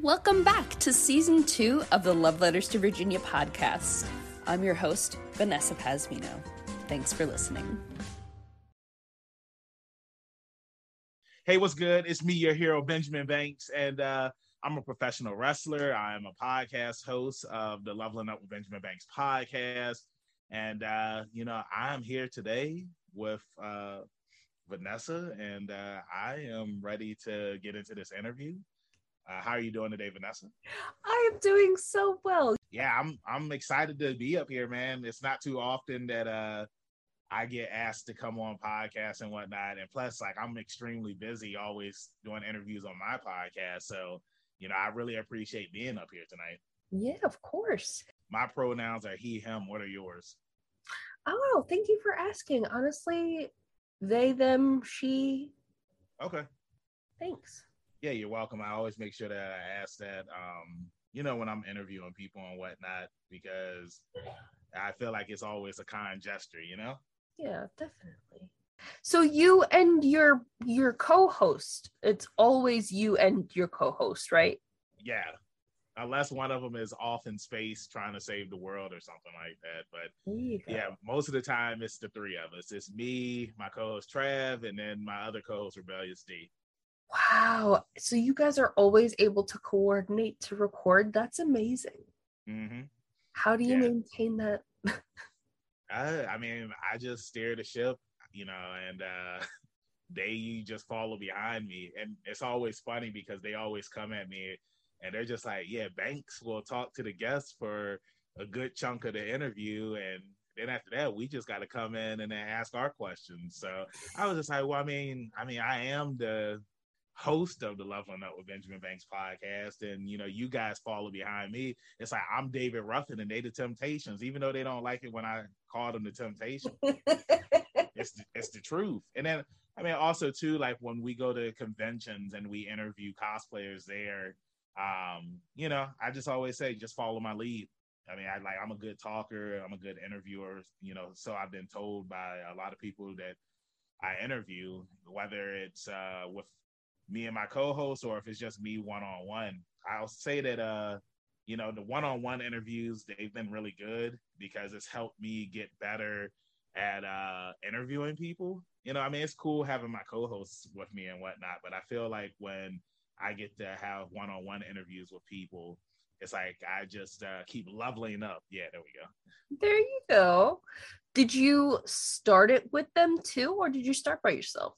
Welcome back to season two of the Love Letters to Virginia podcast. I'm your host, Vanessa Pasmino. Thanks for listening. Hey, what's good? It's me, your hero, Benjamin Banks, and uh, I'm a professional wrestler. I'm a podcast host of the Leveling Up with Benjamin Banks podcast. And, uh, you know, I'm here today with uh, Vanessa, and uh, I am ready to get into this interview. Uh, how are you doing today, Vanessa? I am doing so well. Yeah, I'm I'm excited to be up here, man. It's not too often that uh I get asked to come on podcasts and whatnot. And plus, like I'm extremely busy always doing interviews on my podcast. So, you know, I really appreciate being up here tonight. Yeah, of course. My pronouns are he, him. What are yours? Oh, thank you for asking. Honestly, they, them, she. Okay. Thanks. Yeah, you're welcome. I always make sure that I ask that, um, you know, when I'm interviewing people and whatnot, because I feel like it's always a kind gesture, you know? Yeah, definitely. So you and your your co-host, it's always you and your co-host, right? Yeah. Unless one of them is off in space trying to save the world or something like that. But yeah, most of the time it's the three of us. It's me, my co-host Trav, and then my other co-host Rebellious D. Wow. So you guys are always able to coordinate to record. That's amazing. Mm-hmm. How do you yeah. maintain that? I, I mean, I just steer the ship, you know, and uh, they just follow behind me. And it's always funny because they always come at me and they're just like, yeah, Banks will talk to the guests for a good chunk of the interview. And then after that, we just got to come in and ask our questions. So I was just like, well, I mean, I mean, I am the host of the Love Leveling Up with Benjamin Banks podcast, and you know, you guys follow behind me. It's like I'm David Ruffin and they the Temptations, even though they don't like it when I call them the Temptations. it's the, it's the truth. And then I mean, also too, like when we go to conventions and we interview cosplayers there, um, you know, I just always say, just follow my lead. I mean, I like I'm a good talker, I'm a good interviewer, you know. So I've been told by a lot of people that I interview, whether it's uh, with me and my co-host or if it's just me one-on-one i'll say that uh you know the one-on-one interviews they've been really good because it's helped me get better at uh interviewing people. You know i mean it's cool having my co-hosts with me and whatnot but i feel like when i get to have one-on-one interviews with people it's like i just uh keep leveling up. Yeah there we go. There you go. Did you start it with them too or did you start by yourself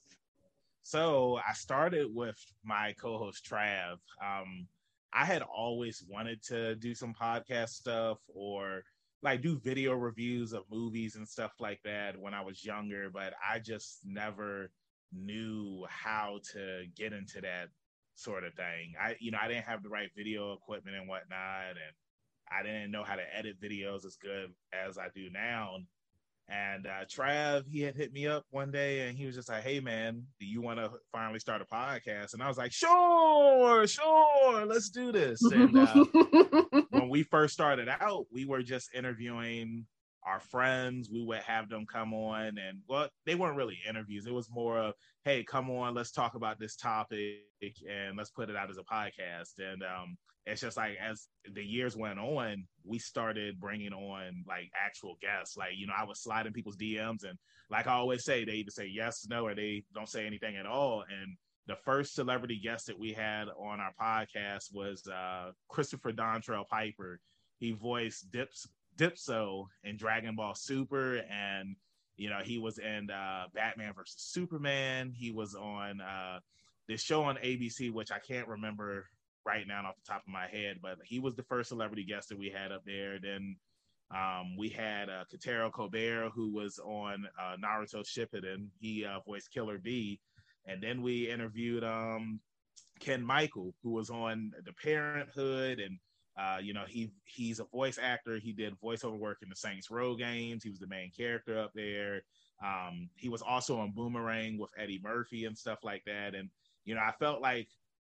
so I started with my co-host Trav. Um, I had always wanted to do some podcast stuff or like do video reviews of movies and stuff like that when I was younger, but I just never knew how to get into that sort of thing. I, you know, I didn't have the right video equipment and whatnot, and I didn't know how to edit videos as good as I do now. And uh, Trav, he had hit me up one day and he was just like, Hey, man, do you want to finally start a podcast? And I was like, Sure, sure, let's do this. And uh, when we first started out, we were just interviewing our friends. We would have them come on, and well, they weren't really interviews. It was more of, Hey, come on, let's talk about this topic and let's put it out as a podcast. And um, it's just like as the years went on, we started bringing on like actual guests. Like, you know, I was sliding people's DMs, and like I always say, they either say yes, no, or they don't say anything at all. And the first celebrity guest that we had on our podcast was uh, Christopher Dontrell Piper. He voiced Dips Dyspo in Dragon Ball Super, and you know he was in uh, Batman versus Superman. He was on uh, this show on ABC, which I can't remember right now off the top of my head, but he was the first celebrity guest that we had up there. Then um, we had uh, Catero Colbert, who was on uh, Naruto Shippuden. He uh, voiced Killer B. And then we interviewed um, Kenn Michael, who was on The Parenthood, and uh, you know he he's a voice actor. He did voiceover work in the Saints Row games. He was the main character up there. Um, he was also on Boomerang with Eddie Murphy and stuff like that. And you know, I felt like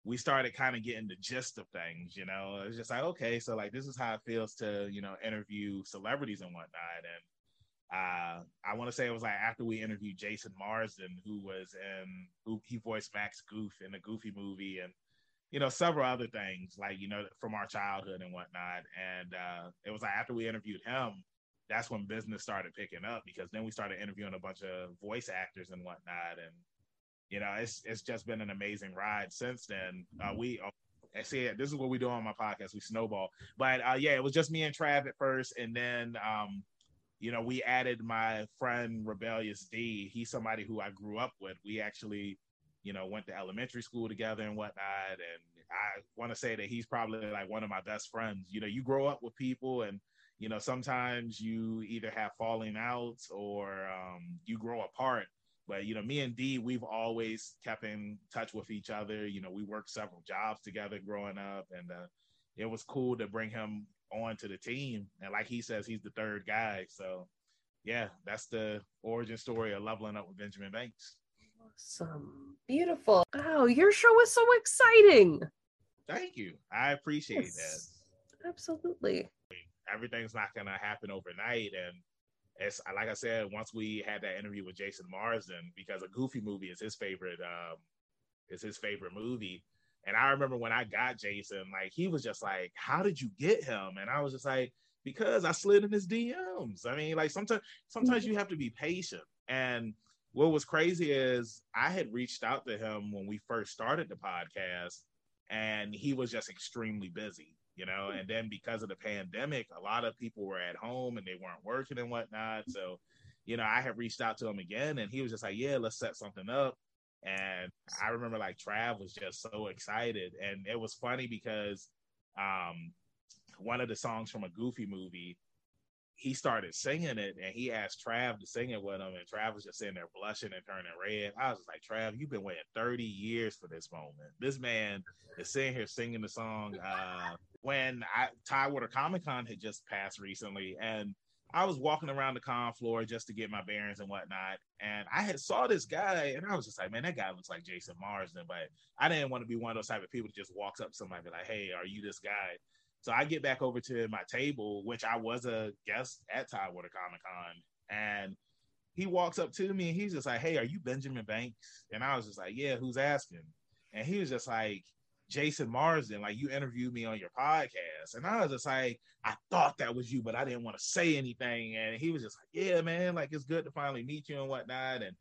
we started kind of getting the gist of things, you know. It's just like, okay, so like this is how it feels to, you know, interview celebrities and whatnot. And uh I want to say it was like after we interviewed Jason Marsden, who was in who he voiced Max Goof in the Goofy movie, and you know, several other things like you know from our childhood and whatnot. And uh, it was like after we interviewed him, that's when business started picking up because then we started interviewing a bunch of voice actors and whatnot. And you know, it's it's just been an amazing ride since then. Uh, we I see this is what we do on my podcast. We snowball, but uh, yeah, it was just me and Trav at first, and then um, you know we added my friend Rebellious D. He's somebody who I grew up with. We actually you know, went to elementary school together and whatnot. And I want to say that he's probably like one of my best friends. You know, you grow up with people and, you know, sometimes you either have falling outs or um, you grow apart. But, you know, me and D, we've always kept in touch with each other. You know, we worked several jobs together growing up. And uh, it was cool to bring him on to the team. And like he says, he's the third guy. So, yeah, that's the origin story of leveling up with Benjamin Banks. Awesome. Beautiful. Wow, your show was so exciting. Thank you. I appreciate yes. that. Absolutely. Everything's not going to happen overnight. And it's like I said, once we had that interview with Jason Marsden, because a Goofy movie is his favorite, um, is his favorite movie. And I remember when I got Jason, like he was just like, "How did you get him?" And I was just like, "Because I slid in his DMs." I mean, like sometimes, sometimes you have to be patient. And what was crazy is I had reached out to him when we first started the podcast, and he was just extremely busy, you know. And then because of the pandemic, a lot of people were at home and they weren't working and whatnot. So, you know, I had reached out to him again, and he was just like, "Yeah, let's set something up." And I remember like Trav was just so excited, and it was funny because um, one of the songs from a Goofy movie he started singing it and he asked Trav to sing it with him, and Trav was just sitting there blushing and turning red. I was like, Trav, you've been waiting 30 years for this moment. This man is sitting here singing the song. Uh, when I Tidewater Comic Con had just passed recently, and I was walking around the con floor just to get my bearings and whatnot, and I had saw this guy, and I was just like, man, that guy looks like Jason Marsden, but I didn't want to be one of those type of people that just walks up to somebody and be like, hey, are you this guy? So I get back over to my table, which I was a guest at Tidewater Comic Con, and he walks up to me and he's just like, "Hey, are you Benjamin Banks?" And I was just like, "Yeah, who's asking?" And he was just like, "Jason Marsden, like you interviewed me on your podcast." And I was just like, "I thought that was you, but I didn't want to say anything." And he was just like, "Yeah, man, like it's good to finally meet you and whatnot." And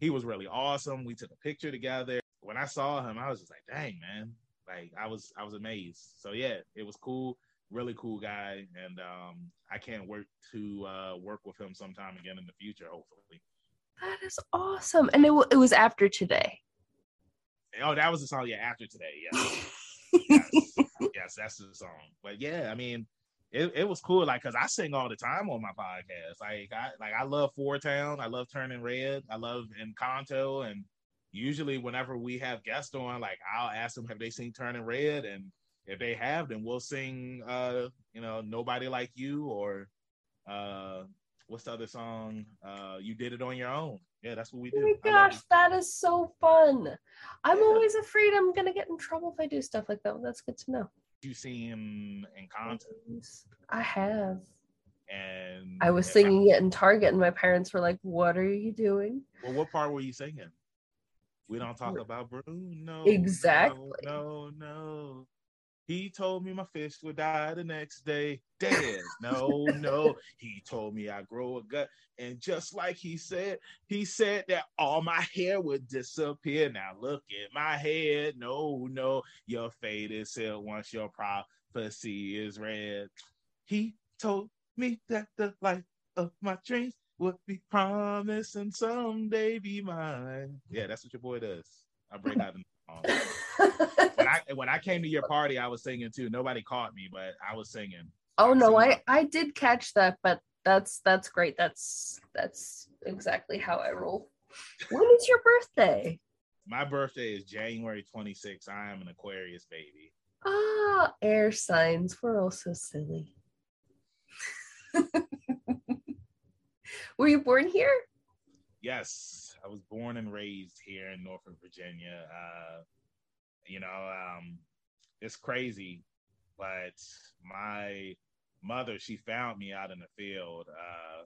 he was really awesome. We took a picture together. When I saw him, I was just like, "Dang, man, like I was I was amazed. So yeah, it was cool. Really cool guy, and um, I can't wait to uh, work with him sometime again in the future. Hopefully. That is awesome, and it, w- it was after today. Oh, that was the song. Yeah, after today. Yes. yes. yes, that's the song. But yeah, I mean, it, it was cool. Like, cause I sing all the time on my podcast. Like, I like I love Four Town. I love Turning Red. I love Encanto, and usually whenever we have guests on, like I'll ask them, have they seen Turning Red? And if they have, then we'll sing uh, you know, Nobody Like You or uh what's the other song? Uh You Did It On Your Own. Yeah, that's what we do. Oh my gosh, that is so fun. I'm yeah. always afraid I'm gonna get in trouble if I do stuff like that. Well, that's good to know. You see him in Encanto? I have. And I was singing I, it in Target, and my parents were like, "What are you doing?" Well, what part were you singing? We don't talk about Bruno. Exactly. No, no, no. He told me my fish would die the next day. Dead. No, no. He told me I grow a gut. And just like he said, he said that all my hair would disappear. Now look at my head. No, no. Your fate is sealed once your prophecy is read. He told me that the life of my dreams would be promised and someday be mine. Yeah, that's what your boy does. I break out the song. when I when I came to your party, I was singing too. Nobody caught me, but I was singing. Oh no, I I did catch that, but that's that's great. That's that's exactly how I roll. When is your birthday? My birthday is January 26th. I am an Aquarius baby. Ah, air signs. We're all so silly. Were you born here? Yes, I was born and raised here in Norfolk, Virginia. Uh, you know, um, it's crazy, but my mother, she found me out in the field. Uh,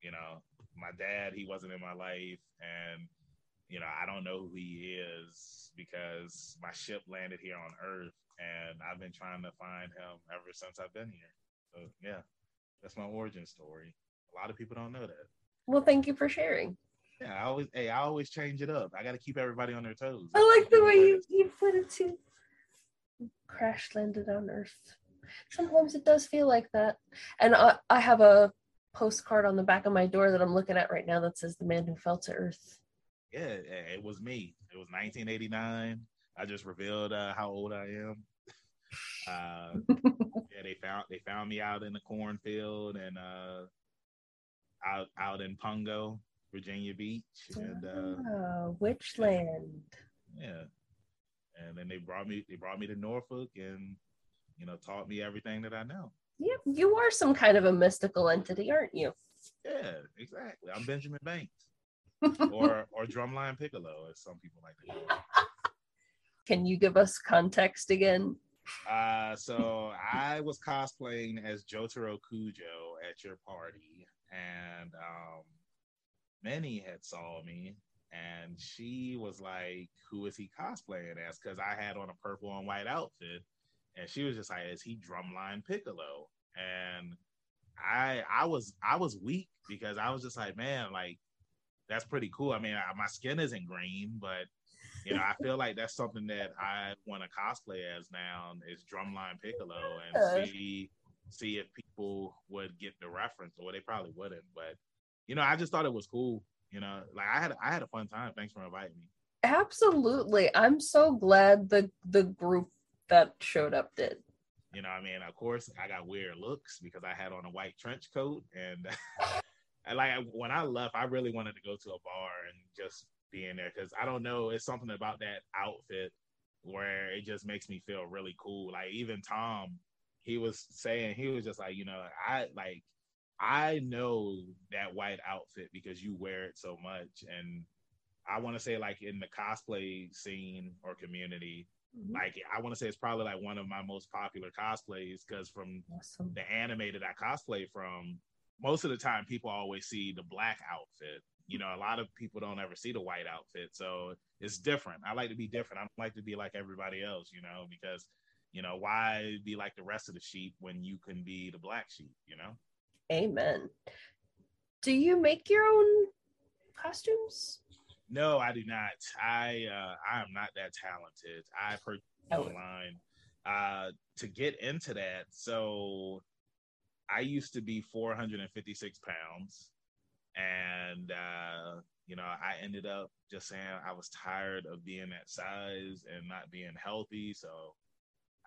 you know, my dad, he wasn't in my life, and you know, I don't know who he is because my ship landed here on Earth, and I've been trying to find him ever since I've been here. So yeah, that's my origin story. A lot of people don't know that. Well, thank you for sharing. Yeah, I always hey, I always change it up. I got to keep everybody on their toes. I like the way you, you put it too. Crash landed on Earth. Sometimes it does feel like that. And I, I have a postcard on the back of my door that I'm looking at right now that says "The Man Who Fell to Earth." Yeah, it was me. It was 1989. I just revealed uh, how old I am. Uh, yeah, they found they found me out in the cornfield and uh, out out in Pungo, Virginia Beach, and uh, oh, which land? Yeah, and then they brought me they brought me to Norfolk and you know taught me everything that I know. Yeah, you are some kind of a mystical entity, aren't you? Yeah, exactly. I'm Benjamin Banks, or or Drumline Piccolo, as some people like to call. Can you give us context again? Uh, so I was cosplaying as Jotaro Kujo at your party, and um, Minnie had saw me, and she was like, "Who is he cosplaying as?" Because I had on a purple and white outfit, and she was just like, "Is he Drumline Piccolo?" And I I was I was weak because I was just like, man, like that's pretty cool. I mean, I, my skin isn't green, but you know, I feel like that's something that I want to cosplay as now is Drumline Piccolo and see see if people would get the reference or they probably wouldn't. But you know, I just thought it was cool. You know, like I had I had a fun time. Thanks for inviting me. Absolutely. I'm so glad the the group that showed up did. You know, I mean, of course, I got weird looks because I had on a white trench coat, and, and like when I left, I really wanted to go to a bar and just be in there because I don't know, it's something about that outfit where it just makes me feel really cool. Like even Tom, he was saying he was just like, you know, I like I know that white outfit because you wear it so much, and I want to say like in the cosplay scene or community, Mm-hmm. Like I want to say it's probably like one of my most popular cosplays because from awesome. the animated I cosplay from, most of the time people always see the black outfit. You know, a lot of people don't ever see the white outfit, so it's different. I like to be different. I don't like to be like everybody else, you know, because you know why be like the rest of the sheep when you can be the black sheep, you know. Amen. Do you make your own costumes? No, I do not. I uh, I am not that talented. I purchased oh. online uh, to get into that. So I used to be 456 pounds, and uh, you know I ended up just saying I was tired of being that size and not being healthy. So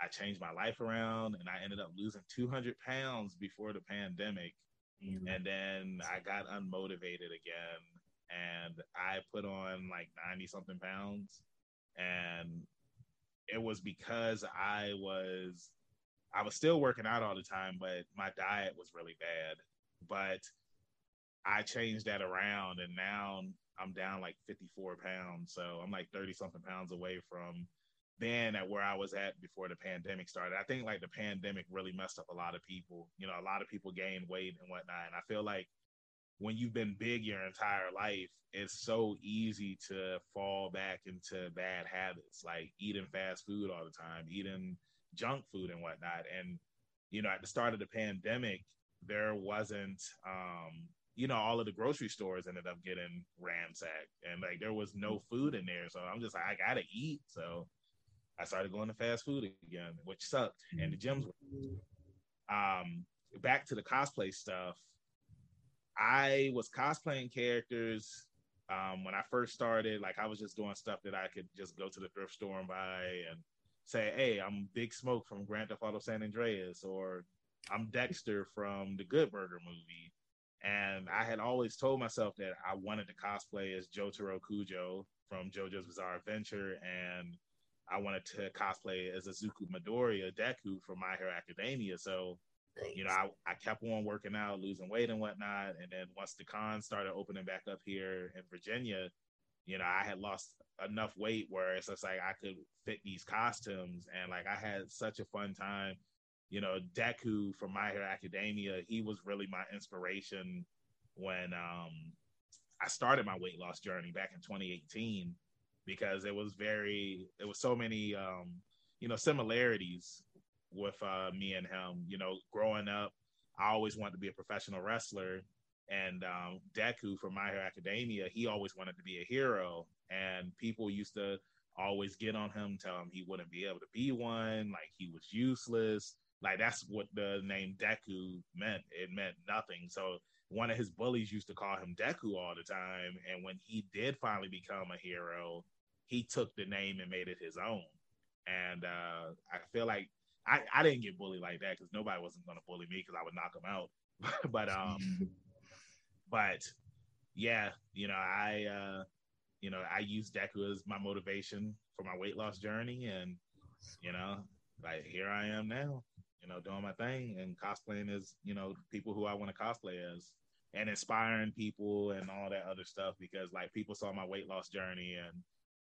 I changed my life around, and I ended up losing 200 pounds before the pandemic. Mm-hmm. And then I got unmotivated again and I put on like 90 something pounds. And it was because I was I was still working out all the time, but my diet was really bad. But I changed that around and now I'm down like 54 pounds. So I'm like 30 something pounds away from then at where I was at before the pandemic started. I think like the pandemic really messed up a lot of people. You know, a lot of people gained weight and whatnot. And I feel like when you've been big your entire life, it's so easy to fall back into bad habits, like eating fast food all the time, eating junk food and whatnot. And, you know, at the start of the pandemic, there wasn't, um, you know, all of the grocery stores ended up getting ransacked and like there was no food in there. So I'm just like, I gotta eat. So I started going to fast food again, which sucked. And the gyms um, back to the cosplay stuff I was cosplaying characters um, when I first started. Like I was just doing stuff that I could just go to the thrift store and buy and say, "Hey, I'm Big Smoke from Grand Theft Auto San Andreas," or "I'm Dexter from the Good Burger movie." And I had always told myself that I wanted to cosplay as Jotaro Kujo from JoJo's Bizarre Adventure, and I wanted to cosplay as a Izuku Midoriya Deku from My Hero Academia. So you know, I, I kept on working out, losing weight and whatnot. And then once the con started opening back up here in Virginia, you know, I had lost enough weight where it's just like I could fit these costumes. And like I had such a fun time. You know, Deku from My Hero Academia, he was really my inspiration when um I started my weight loss journey back in 2018 because it was very it was so many um, you know similarities with uh, me and him. You know, growing up, I always wanted to be a professional wrestler, and um, Deku from My Hero Academia, he always wanted to be a hero, and people used to always get on him, tell him he wouldn't be able to be one, like he was useless. Like that's what the name Deku meant. It meant nothing. So one of his bullies used to call him Deku all the time. And when he did finally become a hero, he took the name and made it his own. And uh, I feel like I, I didn't get bullied like that because nobody wasn't going to bully me because I would knock him out. but um, but yeah, you know, I uh, you know, I use Deku as my motivation for my weight loss journey, and you know, like here I am now, you know, doing my thing and cosplaying as you know people who I want to cosplay as, and inspiring people and all that other stuff because like people saw my weight loss journey and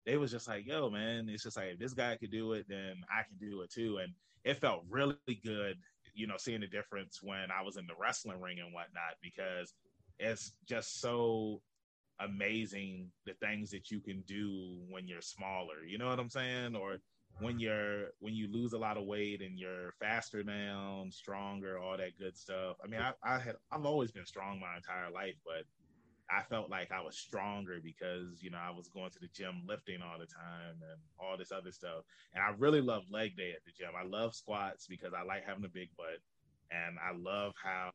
they was just like, yo, man, it's just like if this guy could do it, then I can do it too, and it felt really good, you know, seeing the difference when I was in the wrestling ring and whatnot because it's just so amazing the things that you can do when you're smaller. You know what I'm saying? Or when you're when you lose a lot of weight and you're faster now, stronger, all that good stuff. I mean, I, I had I've always been strong my entire life, but I felt like I was stronger because you know I was going to the gym lifting all the time and all this other stuff. And I really love leg day at the gym. I love squats because I like having a big butt, and I love how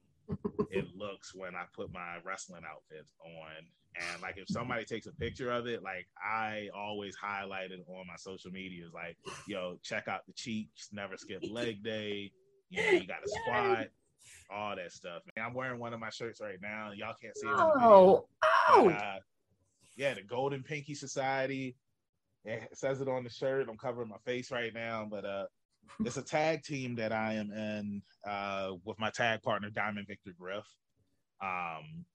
it looks when I put my wrestling outfits on. And like if somebody takes a picture of it, like I always highlight it on my social medias, like, yo, check out the cheeks, never skip leg day. You know, you got to squat, all that stuff. Man, I'm wearing one of my shirts right now. Y'all can't see it. Oh, oh. Uh, yeah, the Golden Pinky Society. It says it on the shirt. I'm covering my face right now, but uh, it's a tag team that I am in uh, with my tag partner Diamond Victor Griff. Um,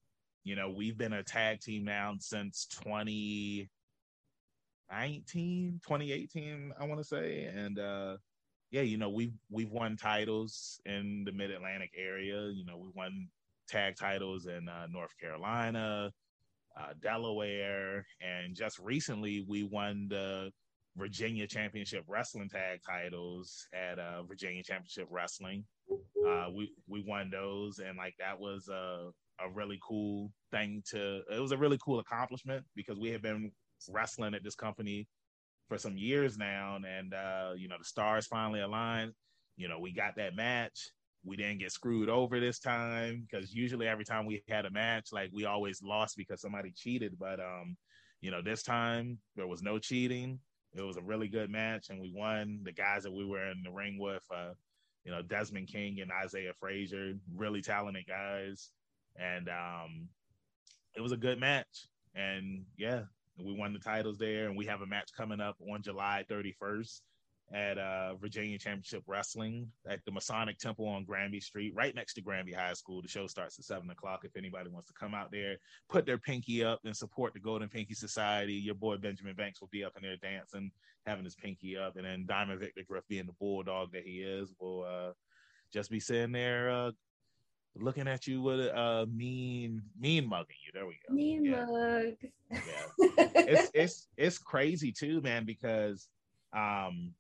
you know, we've been a tag team now since 2019, 2018, I want to say, and uh, yeah, you know, we've we've won titles in the Mid Atlantic area. You know, we won tag titles in uh, North Carolina, uh, Delaware, and just recently we won the Virginia Championship Wrestling tag titles at uh, Virginia Championship Wrestling. Uh, we we won those, and like that was a a really cool thing to. It was a really cool accomplishment because we had been wrestling at this company for some years now, and uh, you know the stars finally aligned. You know we got that match. We didn't get screwed over this time because usually every time we had a match, like we always lost because somebody cheated. But um, you know this time there was no cheating it was a really good match, and we won. The guys that we were in the ring with, uh, you know, Desmond King and Isaiah Frazier, really talented guys, and um, it was a good match. And yeah, we won the titles there, and we have a match coming up on July 31st at uh, Virginia Championship Wrestling at the Masonic Temple on Granby Street, right next to Granby High School. The show starts at seven o'clock. If anybody wants to come out there, put their pinky up and support the Golden Pinky Society, your boy Benjamin Banks will be up in there dancing, having his pinky up, and then Diamond Victor Griff, being the bulldog that he is, will uh, just be sitting there. Uh, looking at you with a uh, mean, mean mugging you. There we go. Mean yeah. mug. Yeah, it's it's it's crazy too, man. Because um,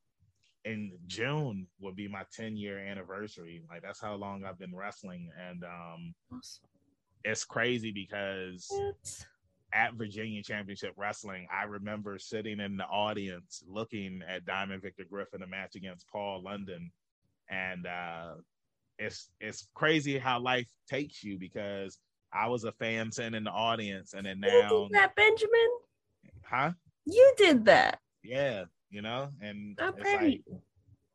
in June will be my 10 year anniversary. Like that's how long I've been wrestling. And um awesome. it's crazy because what? at Virginia Championship Wrestling, I remember sitting in the audience looking at Diamond Victor Griff in a match against Paul London. And uh it's it's crazy how life takes you because I was a fan sitting in the audience and then now that Benjamin? Huh? You did that. Yeah you know, and I'm it's like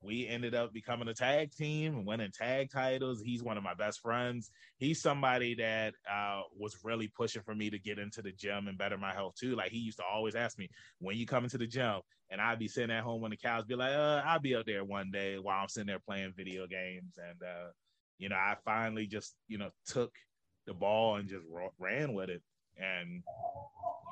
we ended up becoming a tag team and winning tag titles. He's one of my best friends. He's somebody that uh, was really pushing for me to get into the gym and better my health too. Like he used to always ask me, "When you come into the gym?" And I'd be sitting at home on the couch, be like, uh, "I'll be up there one day while I'm sitting there playing video games." And uh, you know, I finally just you know took the ball and just ran with it. And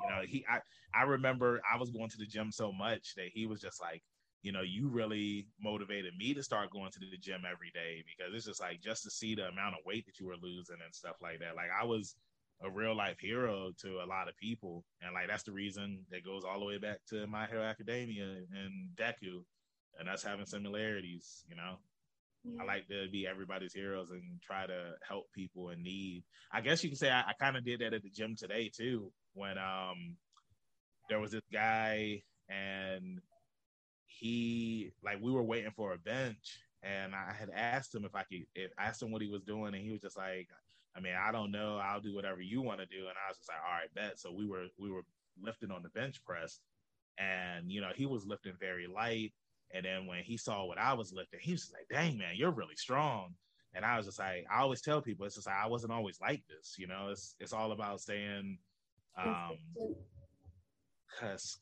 you know, he I I remember I was going to the gym so much that he was just like, you know, you really motivated me to start going to the gym every day because it's just like just to see the amount of weight that you were losing and stuff like that. Like I was a real life hero to a lot of people, and like that's the reason that goes all the way back to My Hero Academia and Deku, and us having similarities. You know, yeah. I like to be everybody's heroes and try to help people in need. I guess you can say I, I kind of did that at the gym today too, when um there was this guy and he like we were waiting for a bench and I had asked him if I could if asked him what he was doing and he was just like I mean I don't know. I'll do whatever you want to do. And I was just like all right bet. So we were we were lifting on the bench press and you know he was lifting very light. And then when he saw what I was lifting he was like dang man you're really strong. And I was just like I always tell people it's just like I wasn't always like this you know? It's it's all about staying um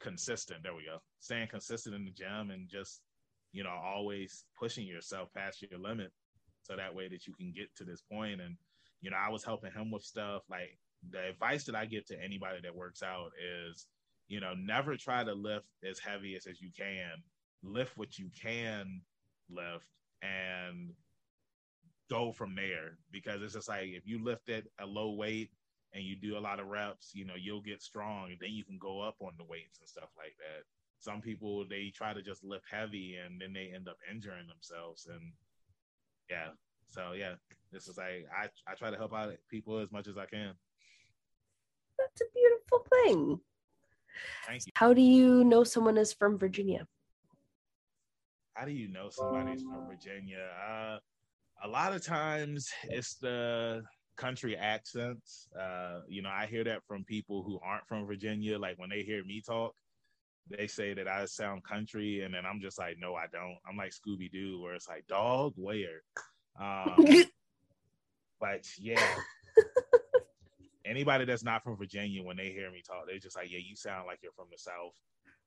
consistent. There we go. Staying consistent in the gym and just, you know, always pushing yourself past your limit so that way that you can get to this point. And, you know, I was helping him with stuff like the advice that I give to anybody that works out is, you know, never try to lift as heavy as, as you can. Lift what you can lift and go from there because it's just like if you lift at a low weight and you do a lot of reps, you know, you'll get strong and then you can go up on the weights and stuff like that. Some people they try to just lift heavy and then they end up injuring themselves and yeah. So yeah, this is like I I try to help out people as much as I can. That's a beautiful thing. Thank you. How do you know someone is from Virginia? How do you know somebody's from Virginia? Uh, a lot of times it's the country accents. Uh, you know, I hear that from people who aren't from Virginia. Like when they hear me talk, they say that I sound country, and then I'm just like, no, I don't. I'm like Scooby Doo, where it's like, dog, where? Um, but yeah, anybody that's not from Virginia, when they hear me talk, they're just like, yeah, you sound like you're from the South.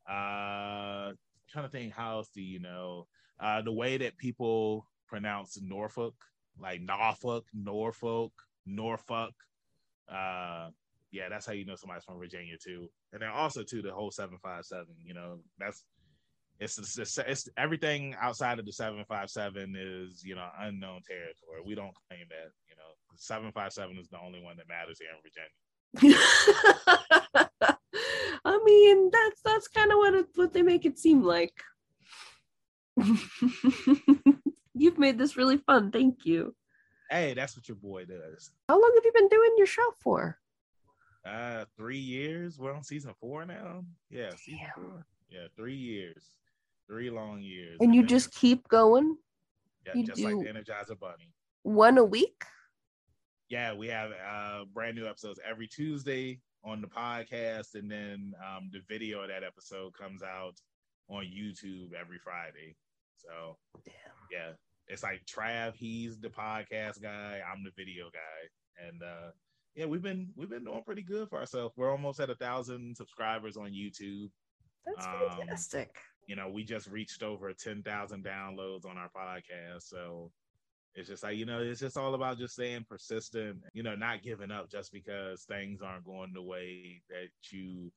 Uh, trying to think, how else do you know? Uh, the way that people pronounce Norfolk, like Norfolk, Norfolk, Norfolk. Uh, yeah, that's how you know somebody's from Virginia too. And then also too the whole seven five seven. You know, that's it's, it's, it's everything outside of the seven five seven is you know unknown territory. We don't claim that. You know, seven five seven is the only one that matters here in Virginia. I mean, that's that's kind of what it, what they make it seem like. You've made this really fun. Thank you. Hey, that's what your boy does. How long have you been doing your show for? Uh, three years. We're on season four now. Yeah, season Damn. four. Yeah, three years, three long years. And, and you then, just keep going. Yeah, you just like the Energizer Bunny. One a week. Yeah, we have uh brand new episodes every Tuesday on the podcast, and then um, the video of that episode comes out on YouTube every Friday. So, Damn. yeah, it's like Trav, he's the podcast guy, I'm the video guy, and uh, yeah, we've been we've been doing pretty good for ourselves. We're almost at a thousand subscribers on YouTube. That's um, fantastic. You know, we just reached over ten thousand downloads on our podcast, so it's just like you know, it's just all about just staying persistent. You know, not giving up just because things aren't going the way that you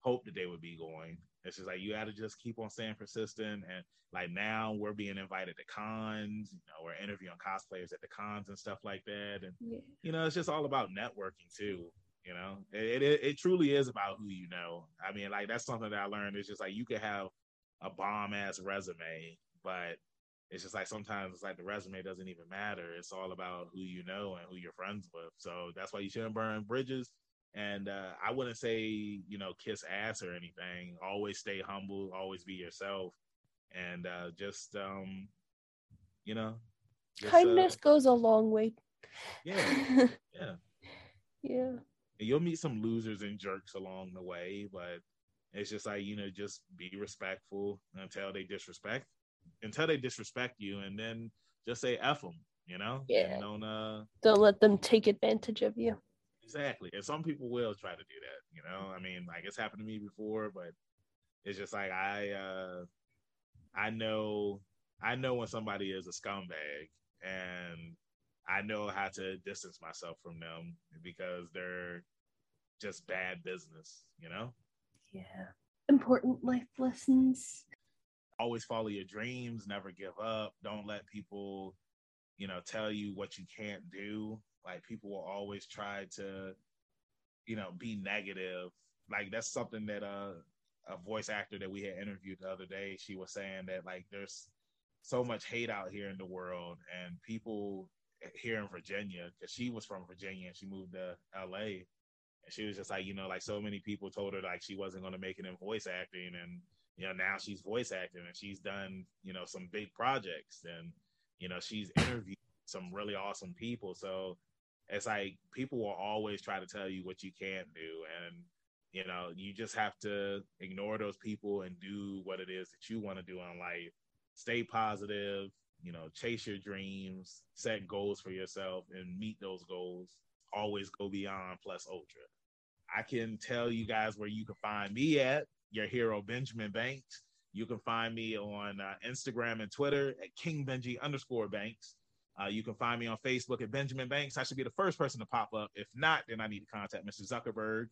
hope that they would be going. It's just like you got to just keep on staying persistent. And like now we're being invited to cons. You know, we're interviewing cosplayers at the cons and stuff like that. And yeah. you know, it's just all about networking too. You know, it, it it truly is about who you know. I mean, like that's something that I learned. It's just like you could have a bomb ass resume, but it's just like sometimes it's like the resume doesn't even matter. It's all about who you know and who you're friends with. So that's why you shouldn't burn bridges and uh, I wouldn't say, you know, kiss ass or anything. Always stay humble, always be yourself. And uh, just, um, you know, just, kindness uh, goes a long way. Yeah. Yeah. yeah. And you'll meet some losers and jerks along the way, but it's just like, you know, just be respectful until they disrespect, until they disrespect you, and then just say F them, you know? Yeah. And don't, uh, don't let them take advantage of you. Exactly. And some people will try to do that, you know. I mean, like it's happened to me before, but it's just like I uh I know I know when somebody is a scumbag and I know how to distance myself from them because they're just bad business, you know? Yeah. Important life lessons. Always follow your dreams, never give up. Don't let people, you know, tell you what you can't do like people will always try to you know, be negative. Like that's something that uh, a voice actor that we had interviewed the other day, she was saying that like there's so much hate out here in the world, and people here in Virginia, because she was from Virginia and she moved to LA. And she was just like, you know, like so many people told her like she wasn't going to make it in voice acting. And, you know, now she's voice acting and she's done, you know, some big projects and, you know, she's interviewed some really awesome people. So it's like people will always try to tell you what you can't do. And, you know, you just have to ignore those people and do what it is that you want to do in life. Stay positive, you know, chase your dreams, set goals for yourself, and meet those goals. Always go beyond plus ultra. I can tell you guys where you can find me at your hero Benjamin Banks. You can find me on uh, Instagram and Twitter at King Benji underscore Banks. Uh, you can find me on Facebook at Benjamin Banks. I should be the first person to pop up. If not, then I need to contact Mr. Zuckerberg.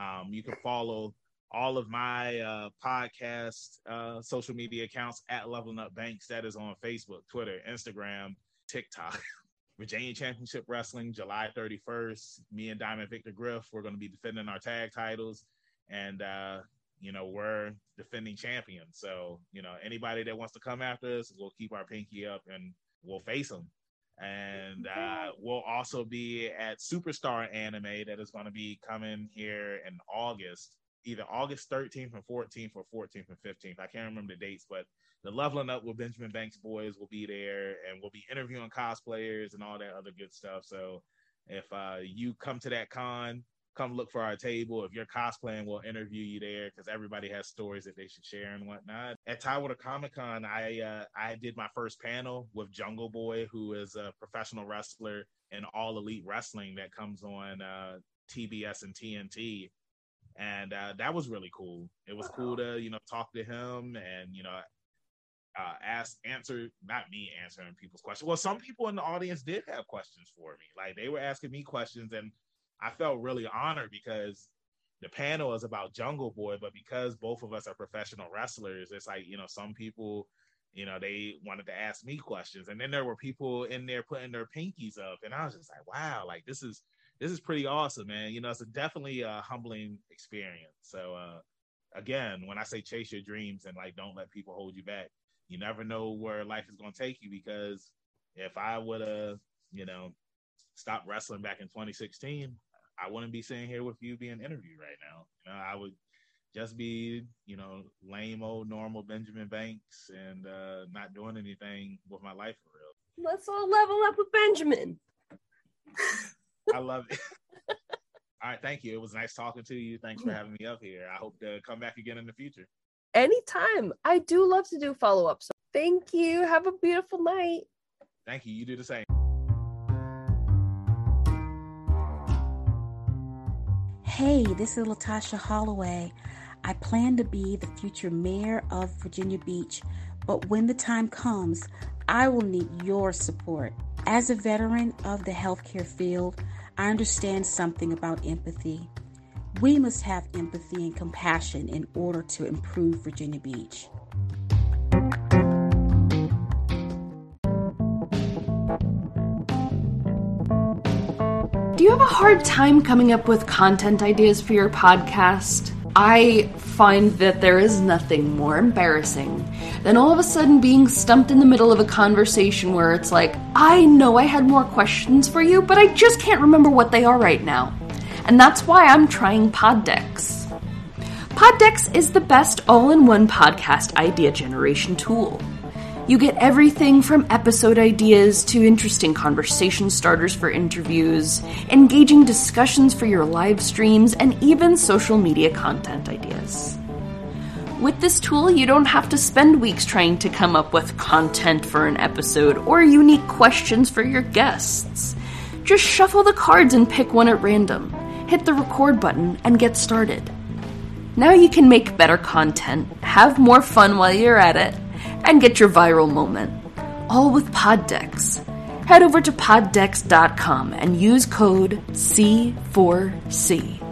Um, you can follow all of my uh, podcast uh, social media accounts at Leveling Up Banks. That is on Facebook, Twitter, Instagram, TikTok. Virginia Championship Wrestling, July 31st. Me and Diamond Victor Griff, we're going to be defending our tag titles. And, uh, you know, we're defending champions. So, you know, anybody that wants to come after us, we'll keep our pinky up and we'll face them. And uh, we'll also be at Superstar Anime that is going to be coming here in August either August 13th and 14th or 14th and 15th. I can't remember the dates, but the leveling up with Benjamin Banks boys will be there and we'll be interviewing cosplayers and all that other good stuff. So if uh, you come to that con, come look for our table. If you're cosplaying, we'll interview you there because everybody has stories that they should share and whatnot. At Tidewater Comic Con, I uh, I did my first panel with Jungle Boy, who is a professional wrestler in All Elite Wrestling that comes on uh, TBS and TNT and uh, that was really cool. It was cool to you know talk to him and you know uh, ask answer not me answering people's questions. Well, some people in the audience did have questions for me. Like they were asking me questions, and I felt really honored because the panel is about Jungle Boy, but because both of us are professional wrestlers, it's like you know some people. You know, they wanted to ask me questions, and then there were people in there putting their pinkies up, and I was just like, "Wow, like this is this is pretty awesome, man. You know, it's a definitely a humbling experience. So, uh, again, when I say chase your dreams and like don't let people hold you back, you never know where life is going to take you. Because if I would have, you know, stopped wrestling back in 2016, I wouldn't be sitting here with you being interviewed right now. You know, I would just be, you know, lame old normal Benjamin Banks and uh, not doing anything with my life for real. Let's all level up with Benjamin. I love it. All right, thank you. It was nice talking to you. Thanks for having me up here. I hope to come back again in the future. Anytime. I do love to do follow ups. So thank you. Have a beautiful night. Thank you. You do the same. Hey, this is Latasha Holloway. I plan to be the future mayor of Virginia Beach, but when the time comes, I will need your support. As a veteran of the healthcare field, I understand something about empathy. We must have empathy and compassion in order to improve Virginia Beach. Do you have a hard time coming up with content ideas for your podcast? I find that there is nothing more embarrassing than all of a sudden being stumped in the middle of a conversation where it's like, I know I had more questions for you, but I just can't remember what they are right now. And that's why I'm trying Poddex. Poddex is the best all in one podcast idea generation tool. You get everything from episode ideas to interesting conversation starters for interviews, engaging discussions for your live streams, and even social media content ideas. With this tool, you don't have to spend weeks trying to come up with content for an episode or unique questions for your guests. Just shuffle the cards and pick one at random, hit the record button, and get started. Now you can make better content, have more fun while you're at it, and get your viral moment. All with Poddex. Head over to poddex.com and use code C4C.